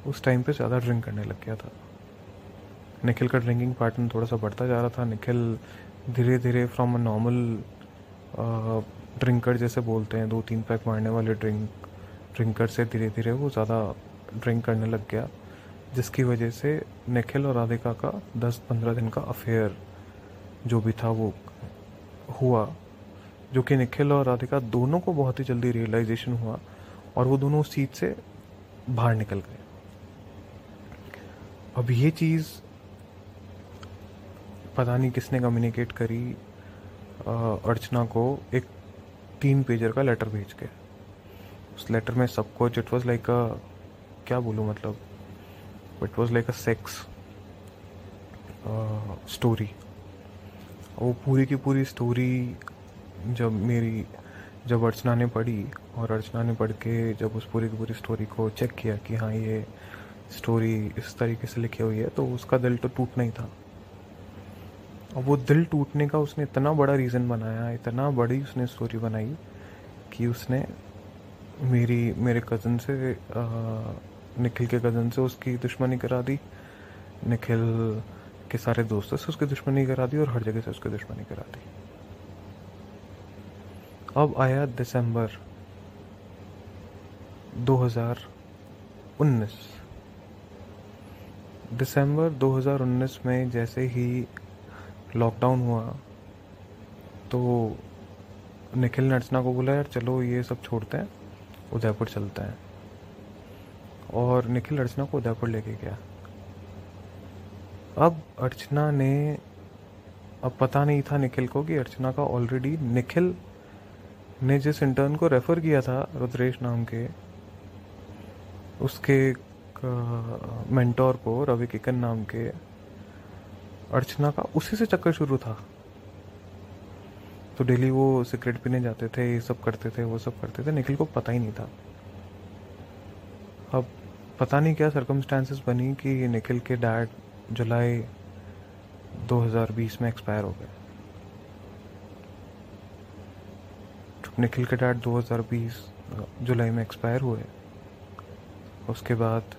उस टाइम पे ज़्यादा ड्रिंक करने लग गया था। निखिल का ड्रिंकिंग पैटर्न थोड़ा सा बढ़ता जा रहा था। निखिल धीरे धीरे फ्रॉम अ नॉर्मल ड्रिंकर जैसे बोलते हैं दो तीन पैक मारने वाले ड्रिंक ड्रिंकर से धीरे धीरे वो ज़्यादा ड्रिंक करने लग गया, जिसकी वजह से निखिल और राधिका का दस पंद्रह दिन का अफेयर जो भी था वो हुआ, जो कि निखिल और राधिका दोनों को बहुत ही जल्दी रियलाइजेशन हुआ। और वो दोनों उस चीज़ से बाहर निकल गए। अब ये चीज़ पता नहीं किसने कम्युनिकेट करी अर्चना को एक तीन पेजर का लेटर भेज के। उस लेटर में सब कुछ इट वॉज़ लाइक अ क्या बोलूँ मतलब it was like a sex story वो पूरी की पूरी स्टोरी जब मेरी जब अर्चना ने पढ़ी और अर्चना ने पढ़ के जब उस पूरी की पूरी स्टोरी को चेक किया कि हाँ ये स्टोरी इस तरीके से लिखी हुई है तो उसका दिल तो टूटना ही था। और वो दिल टूटने का उसने इतना बड़ा रीज़न बनाया, इतना बड़ी उसने स्टोरी बनाई कि उसने मेरी, मेरे कज़न से निखिल के कज़न से उसकी दुश्मनी करा दी, निखिल के सारे दोस्तों से उसकी दुश्मनी करा दी और हर जगह से उसकी दुश्मनी करा दी। अब आया दिसंबर 2019 दिसंबर 2019 में जैसे ही लॉकडाउन हुआ तो निखिल ने अर्चना को बोला, यार चलो ये सब छोड़ते हैं, उदयपुर चलते हैं। और निखिल अर्चना को उदयपुर लेके गया। अब अर्चना ने, अब पता नहीं था निखिल को कि अर्चना का ऑलरेडी निखिल ने जिस इंटर्न को रेफ़र किया था, रुद्रेश नाम के, उसके मेंटोर को, रवि किकन नाम के, अर्चना का उसी से चक्कर शुरू था। तो डेली वो सिगरेट पीने जाते थे, ये सब करते थे, वो सब करते थे, निखिल को पता ही नहीं था। अब पता नहीं क्या सरकमस्टांसेस बनी कि निखिल के डैड जुलाई 2020 में एक्सपायर हो गए। निखिल के डैड 2020 जुलाई में एक्सपायर हुए उसके बाद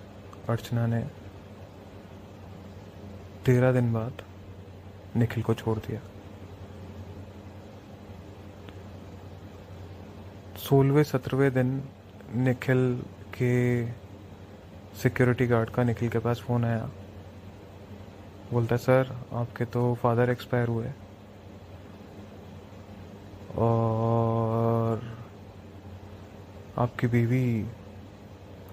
अर्चना ने तेरह दिन बाद निखिल को छोड़ दिया। सोलहवें, सत्रहवें दिन निखिल के सिक्योरिटी गार्ड का निखिल के पास फ़ोन आया। बोलता, सर, आपके तो फादर एक्सपायर हुए और आपकी बीवी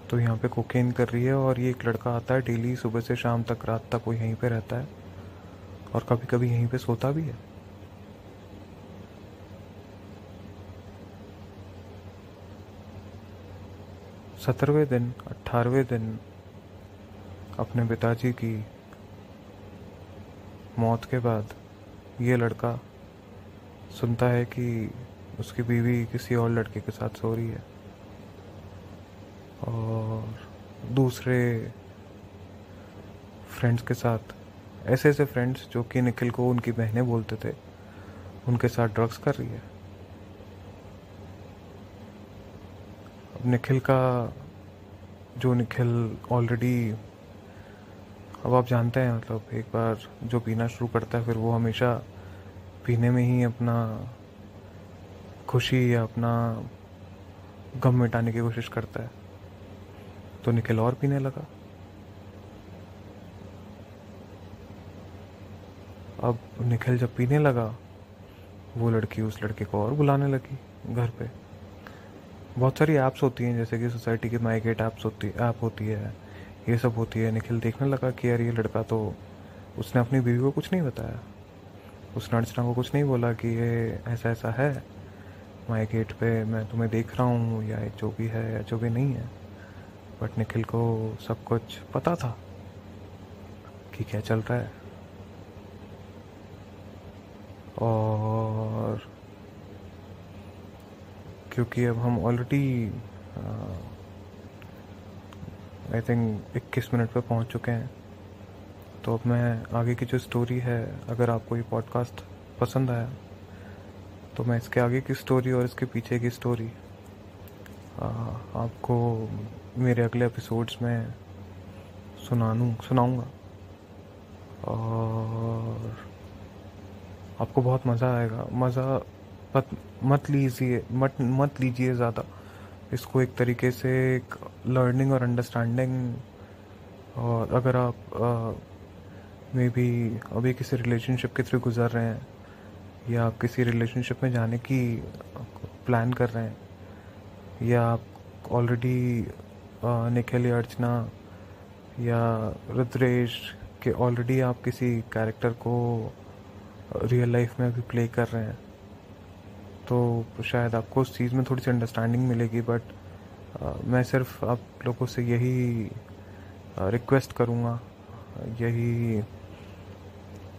तो यहाँ पे कोकेन कर रही है और ये एक लड़का आता है डेली सुबह से शाम तक, रात तक वो यहीं पे रहता है और कभी कभी यहीं पे सोता भी है। सत्रहवें दिन अट्ठारहवें दिन अपने पिताजी की मौत के बाद ये लड़का सुनता है कि उसकी बीवी किसी और लड़के के साथ सो रही है। और दूसरे फ्रेंड्स के साथ ऐसे ऐसे फ्रेंड्स जो कि निखिल को उनकी बहनें बोलते थे, उनके साथ ड्रग्स कर रही है। अब निखिल का, जो निखिल ऑलरेडी अब आप जानते हैं मतलब एक बार जो पीना शुरू करता है, फिर वो हमेशा पीने में ही अपना खुशी या अपना गम मिटाने की कोशिश करता है। तो निखिल और पीने लगा। अब निखिल जब पीने लगा, वो लड़की उस लड़के को और बुलाने लगी घर पे। बहुत सारी ऐप्स होती हैं, जैसे कि सोसाइटी की माइगेट ऐप्स होती ऐप होती है, ये सब होती है। निखिल देखने लगा कि यार ये लड़का तो उसने अपनी बीवी को कुछ नहीं बताया। उसने अर्चना को कुछ नहीं बोला कि ये ऐसा ऐसा है। माई गेट पे मैं तुम्हें देख रहा हूँ, या जो भी है, या जो भी नहीं है। बट निखिल को सब कुछ पता था कि क्या चल रहा है। और क्योंकि अब हम ऑलरेडी आई थिंक इक्कीस मिनट पर पहुँच चुके हैं। तो अब मैं आगे की जो स्टोरी है, अगर आपको ये पॉडकास्ट पसंद आया तो मैं इसके आगे की स्टोरी और इसके पीछे की स्टोरी आपको मेरे अगले एपिसोड्स में सुनानू, सुनाऊँगा। और आपको बहुत मज़ा आएगा। मज़ा मत मत लीजिए, मत मत लीजिए ज़्यादा। इसको एक तरीके से एक लर्निंग और अंडरस्टैंडिंग और अगर आप मे बी अभी किसी रिलेशनशिप के थ्रू गुजर रहे हैं या आप किसी रिलेशनशिप में जाने की प्लान कर रहे हैं या आप ऑलरेडी निखिल अर्चना या रुद्रेश के ऑलरेडी आप किसी कैरेक्टर को रियल लाइफ में अभी प्ले कर रहे हैं तो शायद आपको उस चीज़ में थोड़ी सी अंडरस्टैंडिंग मिलेगी बट मैं सिर्फ़ आप लोगों से यही रिक्वेस्ट करूँगा, यही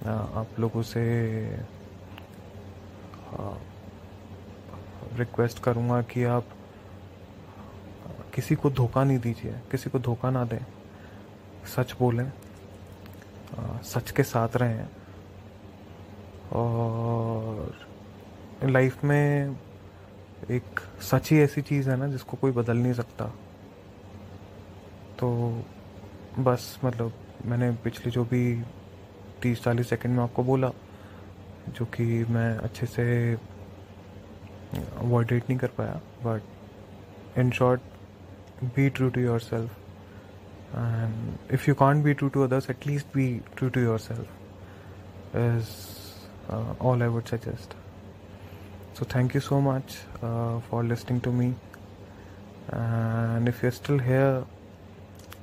आप लोगों से रिक्वेस्ट करूँगा कि आप किसी को धोखा नहीं दीजिए, किसी को धोखा ना दें। सच बोलें सच के साथ रहें। और लाइफ में एक सच ही ऐसी चीज़ है ना, जिसको कोई बदल नहीं सकता। तो बस मतलब मैंने पिछले जो भी तीस चालीस सेकंड में आपको बोला, जो कि मैं अच्छे से वर्डेट नहीं कर पाया but in short be true to yourself. And if you can't be true to others at least be true to yourself is uh, all i would suggest. So thank you so much uh, for listening to me. And if you're still here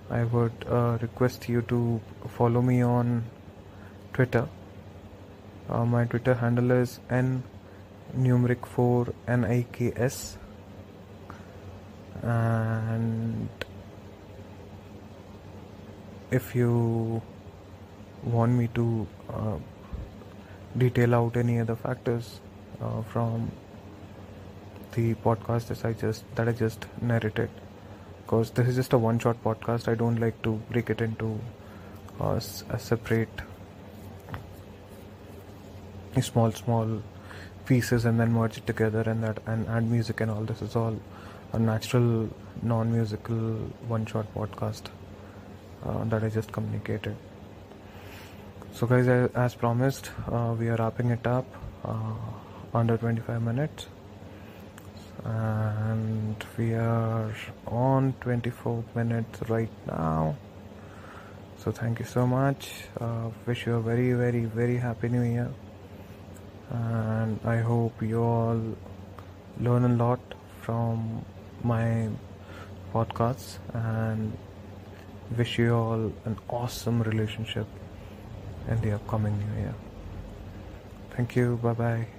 i would uh, request you to follow me on twitter. Uh, my twitter handle is n numeric 4 n i k s and if you want me to uh, detail out any other factors uh, from the podcast that I just that I just narrated because this is just a one shot podcast I don't like to break it into uh, a separate small small pieces and then merge it together and that and add music and all this is all a natural non-musical one shot podcast uh, that I just communicated. So guys as promised uh, we are wrapping it up uh, under 25 minutes. And we are on 24 minutes right now. So thank you so much. Uh, wish you a very very very happy new year. And i hope you all learn a lot from my podcasts and wish you all an awesome relationship in the upcoming new year. Thank you. Bye bye